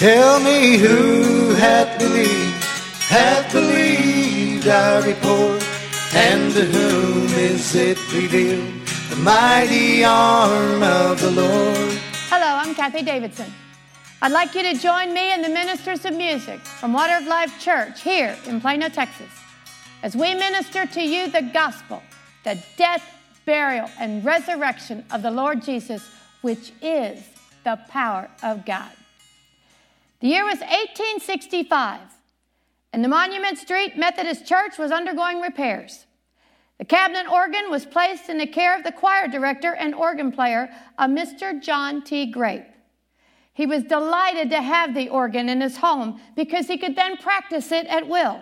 Tell me who hath believed, hath believed our report, and to whom is it revealed, the mighty arm of the Lord. Hello, I'm Kathie Davidson. I'd like you to join me and the ministers of music from Water of Life Church here in Plano, Texas, as we minister to you the gospel, the death, burial, and resurrection of the Lord Jesus, which is the power of God. The year was 1865, and the Monument Street Methodist Church was undergoing repairs. The cabinet organ was placed in the care of the choir director and organ player, a Mr. John T. Grape. He was delighted to have the organ in his home because he could then practice it at will.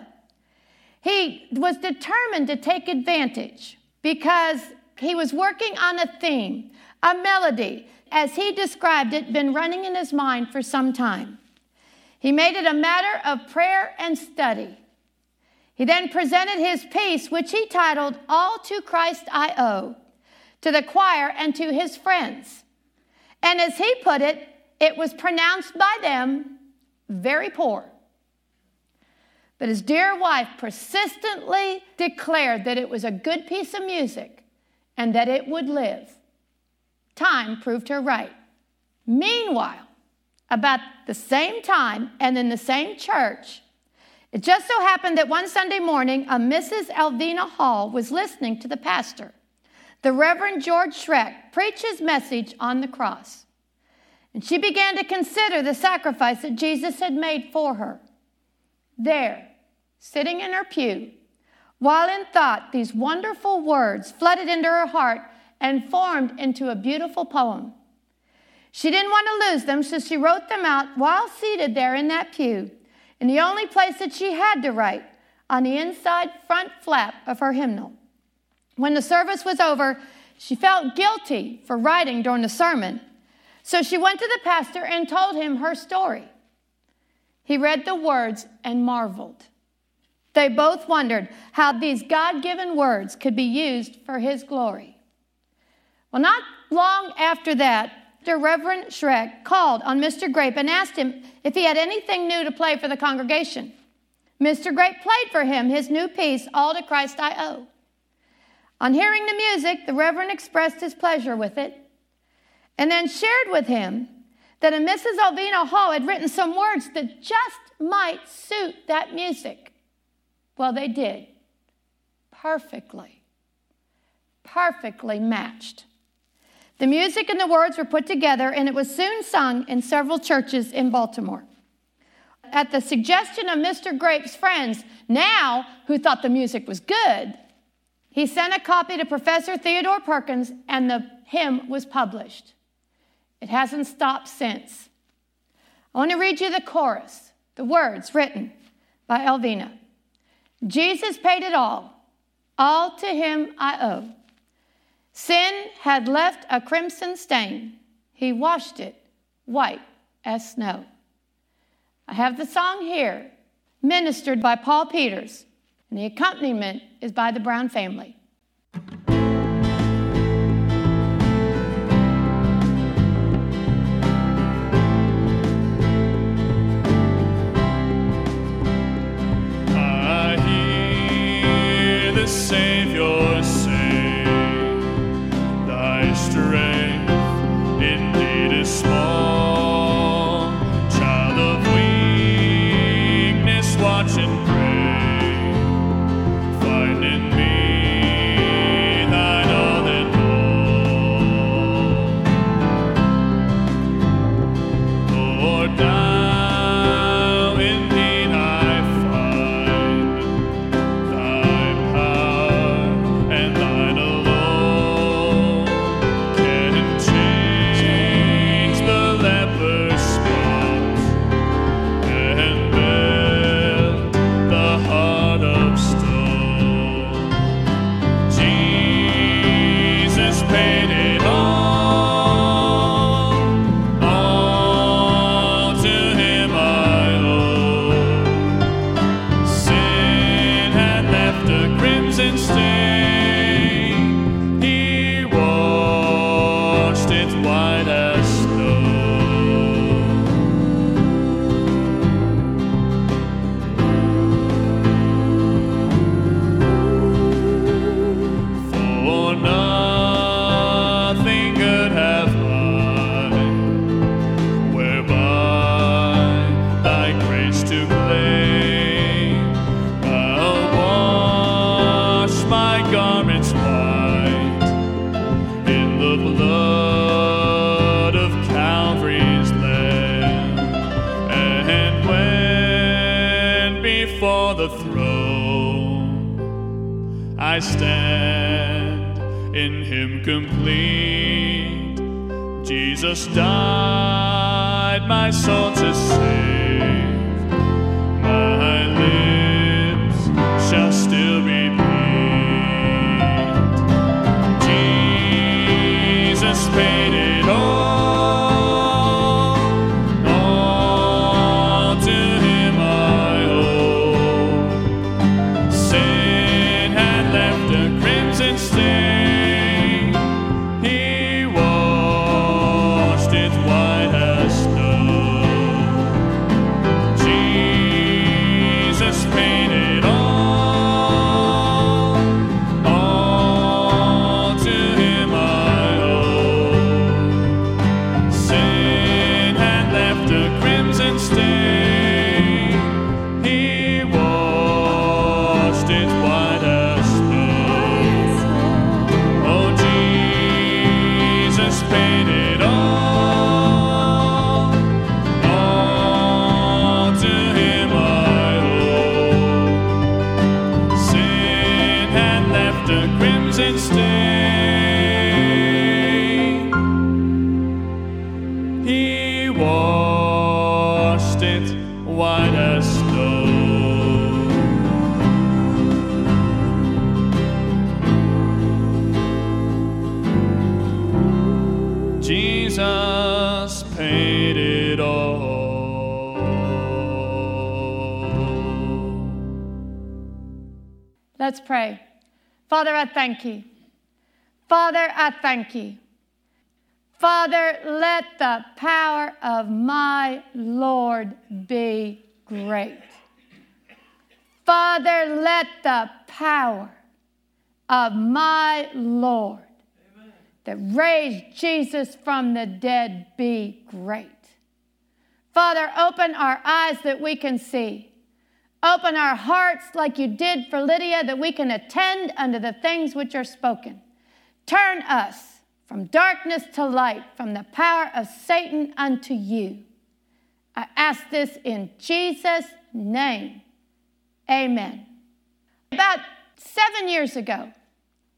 He was determined to take advantage because he was working on a theme, a melody, as he described it, been running in his mind for some time. He made it a matter of prayer and study. He then presented his piece, which he titled All to Christ I Owe, to the choir and to his friends. And as he put it, it was pronounced by them very poor. But his dear wife persistently declared that it was a good piece of music and that it would live. Time proved her right. Meanwhile, about the same time and in the same church, it just so happened that one Sunday morning, a Mrs. Elvina Hall was listening to the pastor, the Reverend George Schrick, preach his message on the cross. And she began to consider the sacrifice that Jesus had made for her. There, sitting in her pew, while in thought, these wonderful words flooded into her heart and formed into a beautiful poem. She didn't want to lose them, so she wrote them out while seated there in that pew, in the only place that she had to write, on the inside front flap of her hymnal. When the service was over, she felt guilty for writing during the sermon, so she went to the pastor and told him her story. He read the words and marveled. They both wondered how these God given words could be used for his glory. Well, not long after that, the Reverend Schrick called on Mr. Grape and asked him if he had anything new to play for the congregation. Mr. Grape played for him his new piece, All to Christ I Owe. On hearing the music, the Reverend expressed his pleasure with it and then shared with him that a Mrs. Elvina Hall had written some words that just might suit that music. Well, they did. Perfectly. Perfectly matched. The music and the words were put together, and it was soon sung in several churches in Baltimore. At the suggestion of Mr. Grape's friends, now who thought the music was good, he sent a copy to Professor Theodore Perkins, and the hymn was published. It hasn't stopped since. I want to read you the chorus, the words written by Elvina. Jesus paid it all, all to him I owe. Sin had left a crimson stain. He washed it white as snow. I have the song here, ministered by Paul Peters, and the accompaniment is by the Brown family. I stand in Him complete. Jesus died my soul it white as snow. Jesus paid it all. Let's pray. Father, I thank you. Father, I thank you. Father, let the power of my Lord be great. Father, let the power of my Lord that raised Jesus from the dead be great. Father, open our eyes that we can see. Open our hearts like you did for Lydia, that we can attend unto the things which are spoken. Turn us from darkness to light, from the power of Satan unto you. I ask this in Jesus' name. Amen. About seven years ago,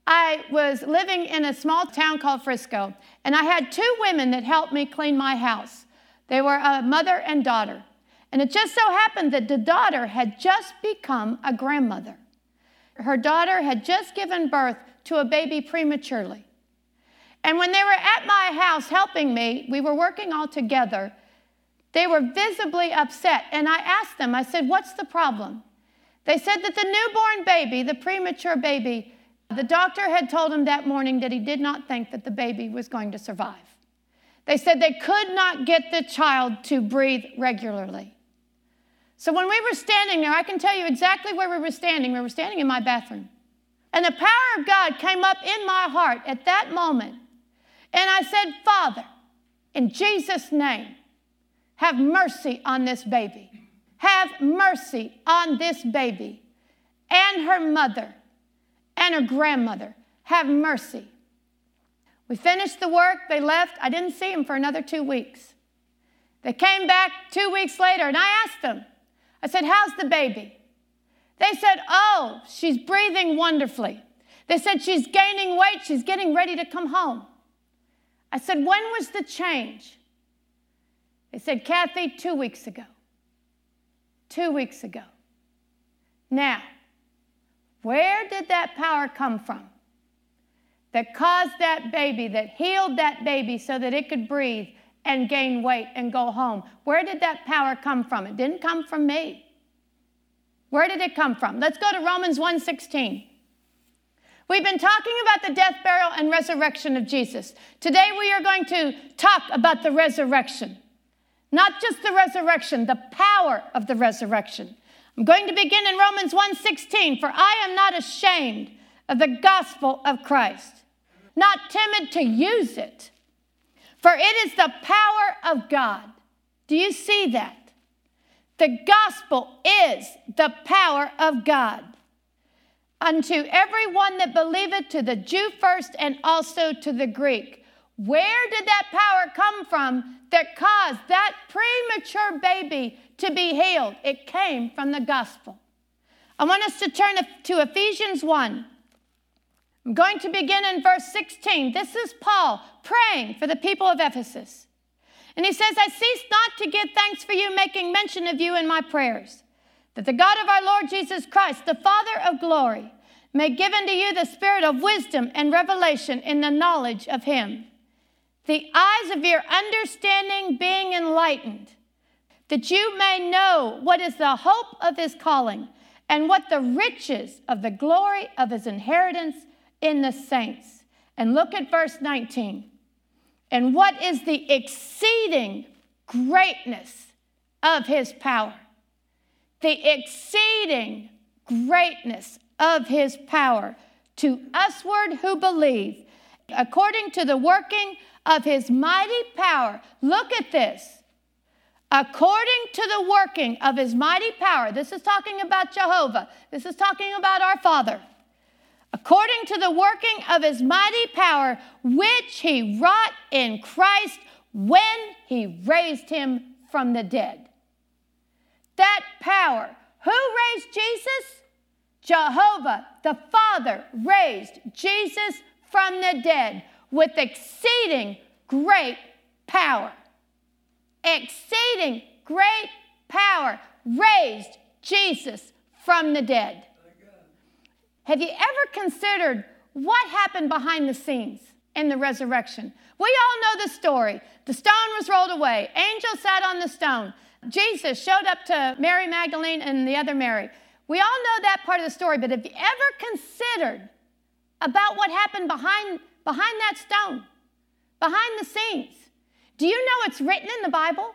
I was living in a small town called Frisco, and I had two women that helped me clean my house. They were a mother and daughter. And it just so happened that the daughter had just become a grandmother. Her daughter had just given birth to a baby prematurely. And when they were at my house helping me, we were working all together, they were visibly upset. And I asked them, I said, What's the problem? They said that the newborn baby, the premature baby, the doctor had told him that morning that he did not think that the baby was going to survive. They said they could not get the child to breathe regularly. So when we were standing there, I can tell you exactly where we were standing. We were standing in my bathroom. And the power of God came up in my heart at that moment. And I said, Father, in Jesus' name, have mercy on this baby. Have mercy on this baby and her mother and her grandmother. Have mercy. We finished the work, they left. I didn't see them for another two weeks. They came back two weeks later, and I asked them, I said, How's the baby? They said, Oh, she's breathing wonderfully. They said, She's gaining weight, she's getting ready to come home. I said, When was the change? They said, Kathie, two weeks ago. Two weeks ago. Now, where did that power come from? That caused that baby, that healed that baby so that it could breathe and gain weight and go home. Where did that power come from? It didn't come from me. Where did it come from? Let's go to Romans 1:16. We've been talking about the death, burial, and resurrection of Jesus. Today we are going to talk about the resurrection. Not just the resurrection, the power of the resurrection. I'm going to begin in Romans 1:16, for I am not ashamed of the gospel of Christ, not timid to use it. For it is the power of God. Do you see that? The gospel is the power of God. Unto everyone that believeth, to the Jew first and also to the Greek. Where did that power come from that caused that premature baby to be healed? It came from the gospel. I want us to turn to Ephesians 1. I'm going to begin in verse 16. This is Paul praying for the people of Ephesus. And he says, I cease not to give thanks for you, making mention of you in my prayers, that the God of our Lord Jesus Christ, the Father of glory, may give unto you the spirit of wisdom and revelation in the knowledge of him, the eyes of your understanding being enlightened, that you may know what is the hope of his calling and what the riches of the glory of his inheritance in the saints. And look at verse 19. And what is the exceeding greatness of his power? The exceeding greatness of his power to usward who believe, according to the working of his mighty power. Look at this. According to the working of his mighty power, this is talking about Jehovah, this is talking about our Father according to the working of his mighty power, which he wrought in Christ when he raised him from the dead. That power, who raised Jesus? Jehovah, the Father, raised Jesus from the dead with exceeding great power. Exceeding great power raised Jesus from the dead. Have you ever considered what happened behind the scenes in the resurrection? We all know the story. The stone was rolled away, angels sat on the stone. Jesus showed up to Mary Magdalene and the other Mary. We all know that part of the story, but have you ever considered about what happened behind, behind that stone, behind the scenes? Do you know it's written in the Bible?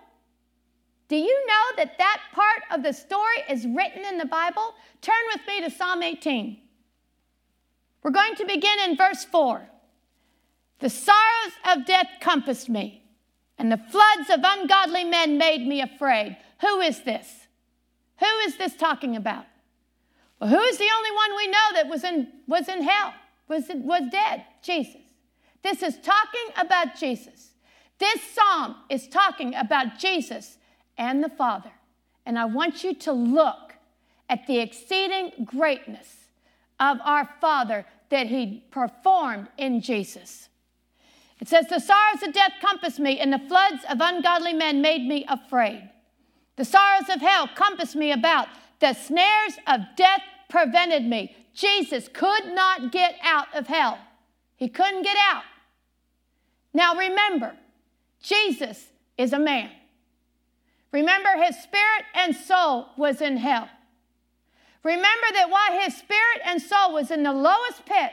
Do you know that that part of the story is written in the Bible? Turn with me to Psalm 18. We're going to begin in verse 4. The sorrows of death compassed me, and the floods of ungodly men made me afraid. Who is this? Who is this talking about? Well, who is the only one we know that was in, was in hell, was, was dead? Jesus. This is talking about Jesus. This psalm is talking about Jesus and the Father. And I want you to look at the exceeding greatness of our Father that he performed in Jesus. It says, The sorrows of death compassed me, and the floods of ungodly men made me afraid. The sorrows of hell compassed me about. The snares of death prevented me. Jesus could not get out of hell. He couldn't get out. Now remember, Jesus is a man. Remember, his spirit and soul was in hell. Remember that while his spirit and soul was in the lowest pit,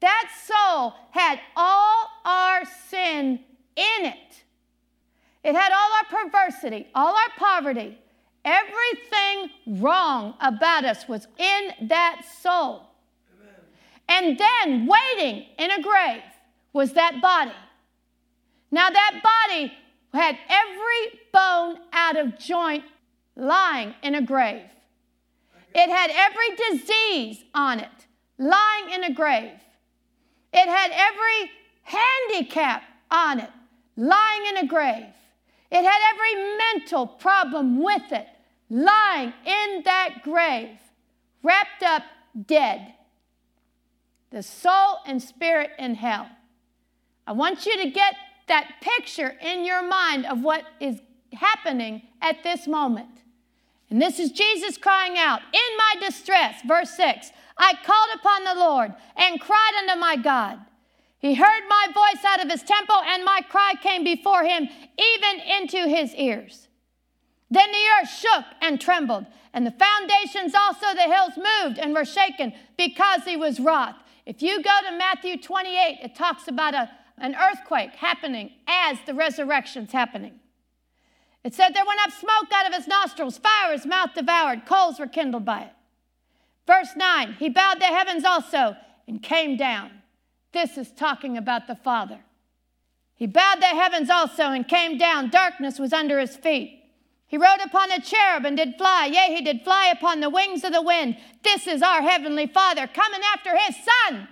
that soul had all our sin in it. It had all our perversity, all our poverty. Everything wrong about us was in that soul. Amen. And then waiting in a grave was that body. Now, that body had every bone out of joint lying in a grave. It had every disease on it, lying in a grave. It had every handicap on it, lying in a grave. It had every mental problem with it, lying in that grave, wrapped up dead. The soul and spirit in hell. I want you to get that picture in your mind of what is happening at this moment. And this is Jesus crying out, In my distress, verse 6, I called upon the Lord and cried unto my God. He heard my voice out of his temple, and my cry came before him, even into his ears. Then the earth shook and trembled, and the foundations also the hills moved and were shaken because he was wroth. If you go to Matthew 28, it talks about a, an earthquake happening as the resurrection's happening. It said there went up smoke out of his nostrils, fire his mouth devoured, coals were kindled by it. Verse 9, he bowed the heavens also and came down. This is talking about the Father. He bowed the heavens also and came down. Darkness was under his feet. He rode upon a cherub and did fly. Yea, he did fly upon the wings of the wind. This is our heavenly Father coming after his Son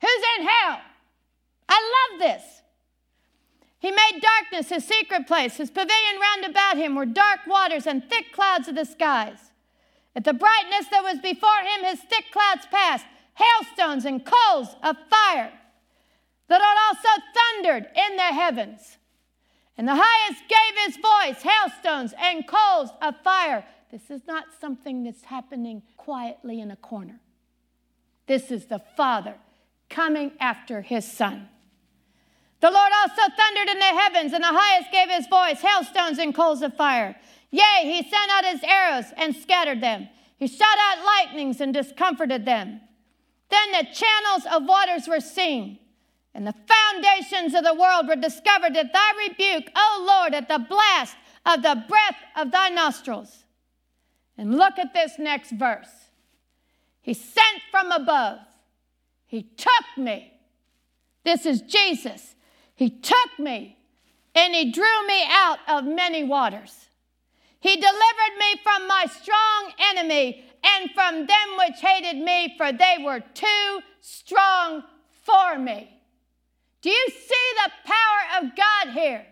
who's in hell. I love this. He made darkness his secret place. His pavilion round about him were dark waters and thick clouds of the skies. At the brightness that was before him, his thick clouds passed, hailstones and coals of fire. The Lord also thundered in the heavens. And the highest gave his voice, hailstones and coals of fire. This is not something that's happening quietly in a corner. This is the Father coming after his Son. The Lord also thundered in the heavens, and the highest gave his voice, hailstones and coals of fire. Yea, he sent out his arrows and scattered them. He shot out lightnings and discomforted them. Then the channels of waters were seen, and the foundations of the world were discovered at thy rebuke, O Lord, at the blast of the breath of thy nostrils. And look at this next verse. He sent from above. He took me. This is Jesus. He took me and he drew me out of many waters. He delivered me from my strong enemy and from them which hated me, for they were too strong for me. Do you see the power of God here?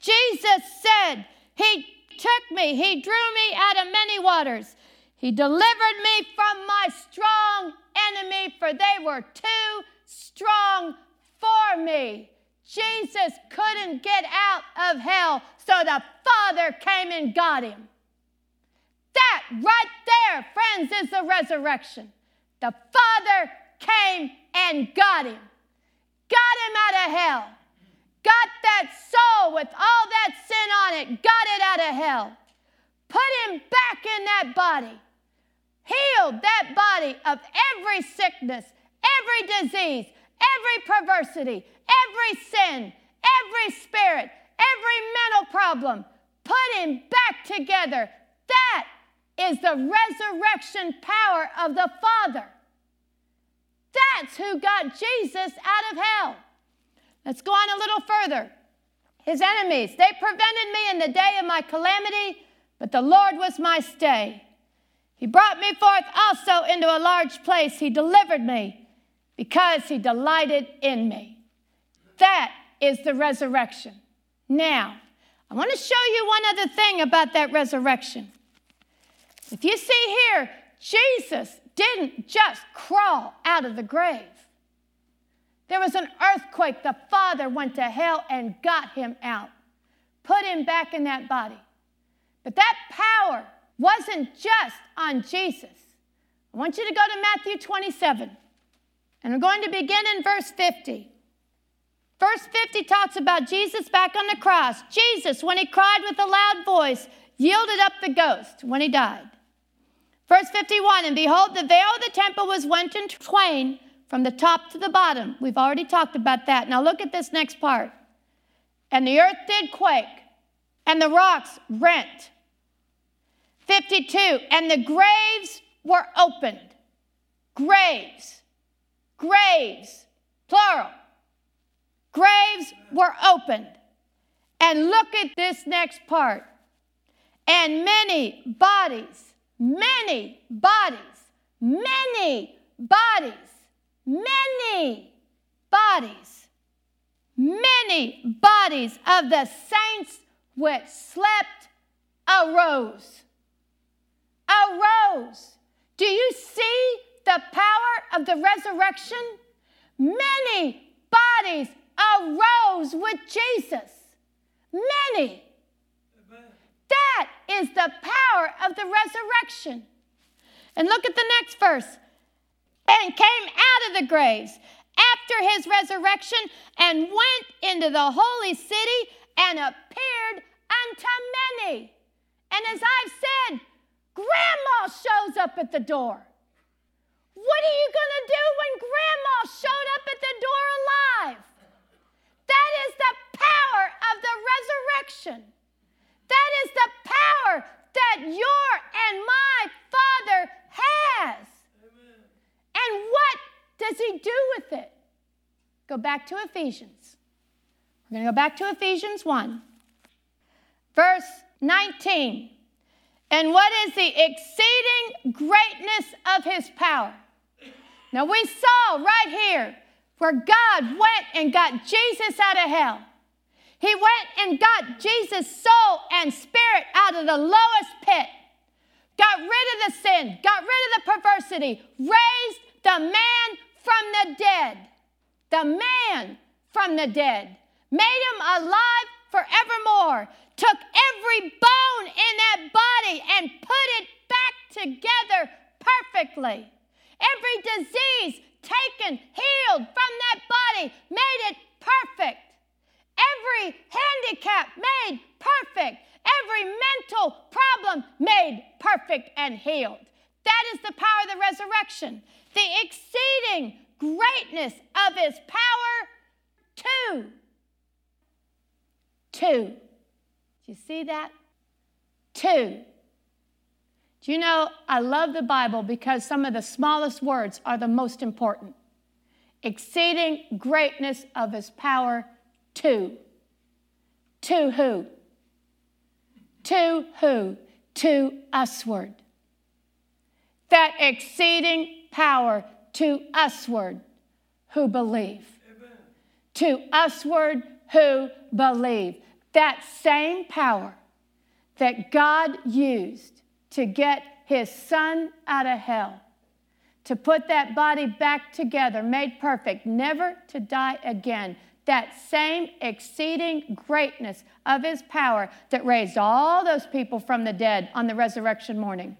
Jesus said, He took me, He drew me out of many waters. He delivered me from my strong enemy, for they were too strong for me. Jesus couldn't get out of hell, so the Father came and got him. That right there, friends, is the resurrection. The Father came and got him, got him out of hell, got that soul with all that sin on it, got it out of hell, put him back in that body, healed that body of every sickness, every disease, every perversity, every sin, every spirit, every mental problem, put him back together. That is the resurrection power of the Father. That's who got Jesus out of hell. Let's go on a little further. His enemies, they prevented me in the day of my calamity, but the Lord was my stay. He brought me forth also into a large place. He delivered me because he delighted in me. That is the resurrection. Now, I want to show you one other thing about that resurrection. If you see here, Jesus didn't just crawl out of the grave. There was an earthquake. The Father went to hell and got him out, put him back in that body. But that power wasn't just on Jesus. I want you to go to Matthew 27. And I'm going to begin in verse 50. Verse 50 talks about Jesus back on the cross. Jesus, when he cried with a loud voice, yielded up the ghost when he died. Verse 51 And behold, the veil of the temple was rent in twain from the top to the bottom. We've already talked about that. Now look at this next part. And the earth did quake, and the rocks rent. 52 And the graves were opened. Graves graves, plural, graves were opened. And look at this next part. And many bodies, many bodies, many bodies, many bodies, many bodies of the saints which slept arose. Arose. Do you see the power of the resurrection, many bodies arose with Jesus. Many. That is the power of the resurrection. And look at the next verse. And came out of the graves after his resurrection and went into the holy city and appeared unto many. And as I've said, grandma shows up at the door. What are you going to do when grandma showed up at the door alive? That is the power of the resurrection. That is the power that your and my Father has. Amen. And what does He do with it? Go back to Ephesians. We're going to go back to Ephesians 1, verse 19. And what is the exceeding greatness of His power? Now we saw right here where God went and got Jesus out of hell. He went and got Jesus' soul and spirit out of the lowest pit, got rid of the sin, got rid of the perversity, raised the man from the dead. The man from the dead. Made him alive forevermore. Took every bone in that body and put it back together perfectly. Every disease taken, healed from that body, made it perfect. Every handicap made perfect. Every mental problem made perfect and healed. That is the power of the resurrection. The exceeding greatness of his power, two. Two. Do you see that? Two. Do you know, I love the Bible because some of the smallest words are the most important. Exceeding greatness of his power to. To who? To who? To usward. That exceeding power to usward who believe. Amen. To usward who believe. That same power that God used to get his son out of hell, to put that body back together, made perfect, never to die again. That same exceeding greatness of his power that raised all those people from the dead on the resurrection morning.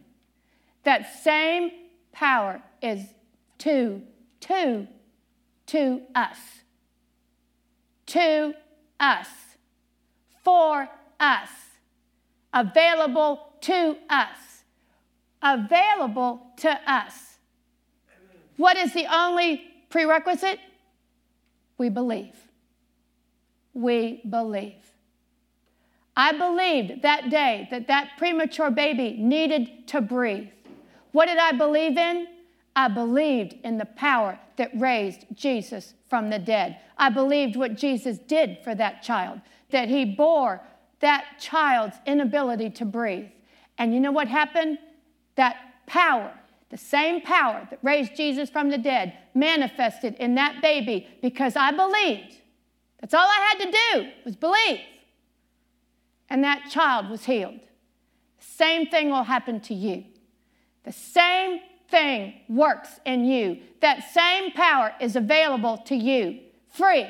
That same power is to, to, to us. To us. For us. Available to us. Available to us. What is the only prerequisite? We believe. We believe. I believed that day that that premature baby needed to breathe. What did I believe in? I believed in the power that raised Jesus from the dead. I believed what Jesus did for that child, that he bore that child's inability to breathe. And you know what happened? That power, the same power that raised Jesus from the dead, manifested in that baby because I believed. That's all I had to do was believe. And that child was healed. Same thing will happen to you. The same thing works in you. That same power is available to you free.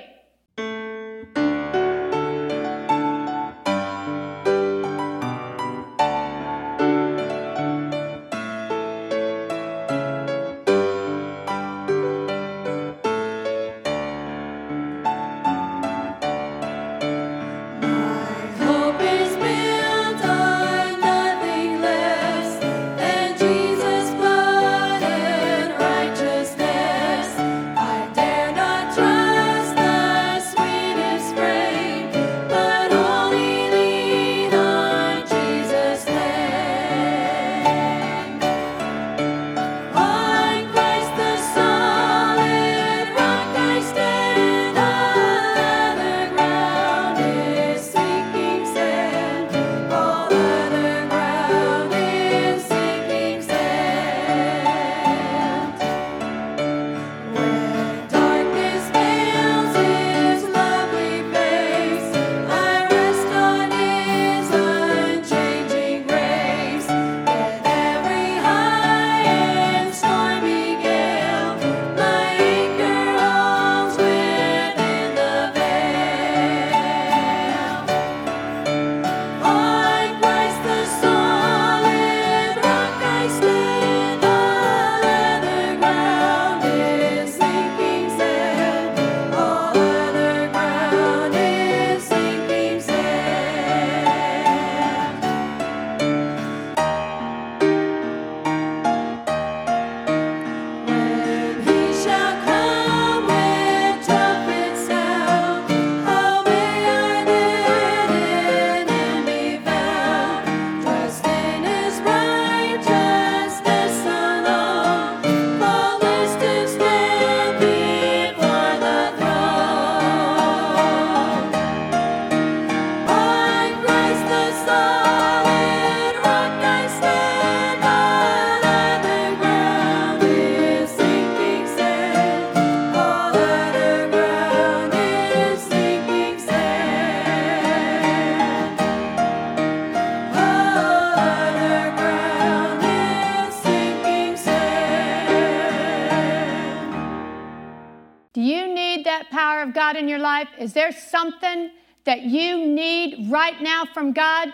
Life? Is there something that you need right now from God?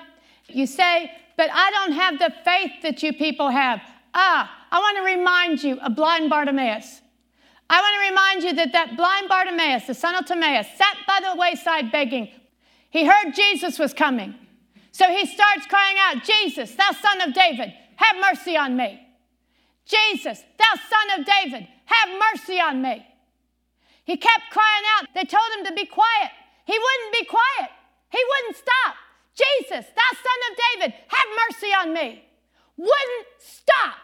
You say, but I don't have the faith that you people have. Ah, I want to remind you of blind Bartimaeus. I want to remind you that that blind Bartimaeus, the son of Timaeus, sat by the wayside begging. He heard Jesus was coming. So he starts crying out, Jesus, thou son of David, have mercy on me. Jesus, thou son of David, have mercy on me. He kept crying out. They told him to be quiet. He wouldn't be quiet. He wouldn't stop. Jesus, thou son of David, have mercy on me. Wouldn't stop.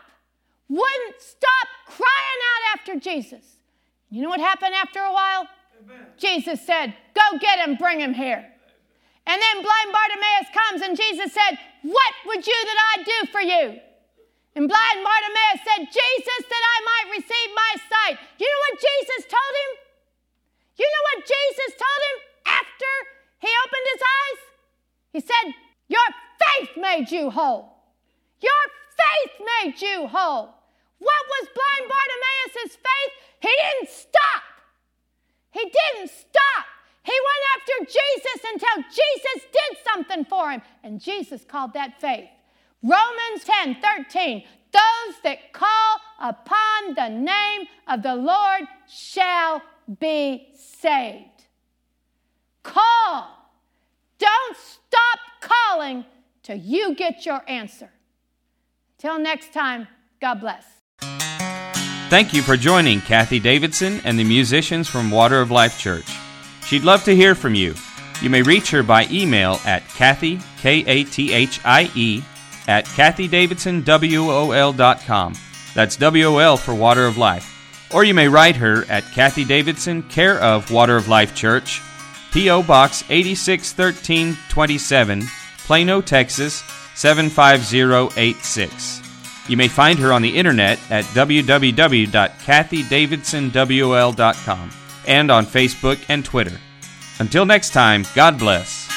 Wouldn't stop crying out after Jesus. You know what happened after a while? Amen. Jesus said, Go get him, bring him here. And then blind Bartimaeus comes, and Jesus said, What would you that I do for you? And blind Bartimaeus said, Jesus, that I might receive my sight. You know what Jesus told him? You know what Jesus told him after he opened his eyes? He said, Your faith made you whole. Your faith made you whole. What was blind Bartimaeus' faith? He didn't stop. He didn't stop. He went after Jesus until Jesus did something for him. And Jesus called that faith. Romans 10 13. Those that call upon the name of the Lord shall be saved. Call. Don't stop calling till you get your answer. Till next time, God bless. Thank you for joining Kathie Davidson and the musicians from Water of Life Church. She'd love to hear from you. You may reach her by email at Kathie, K A T H I E, at KathieDavidsonWOL.com. That's W O L for Water of Life. Or you may write her at Kathie Davidson, care of Water of Life Church, P.O. Box 861327, Plano, Texas 75086. You may find her on the internet at www.kathiedavidsonwl.com and on Facebook and Twitter. Until next time, God bless.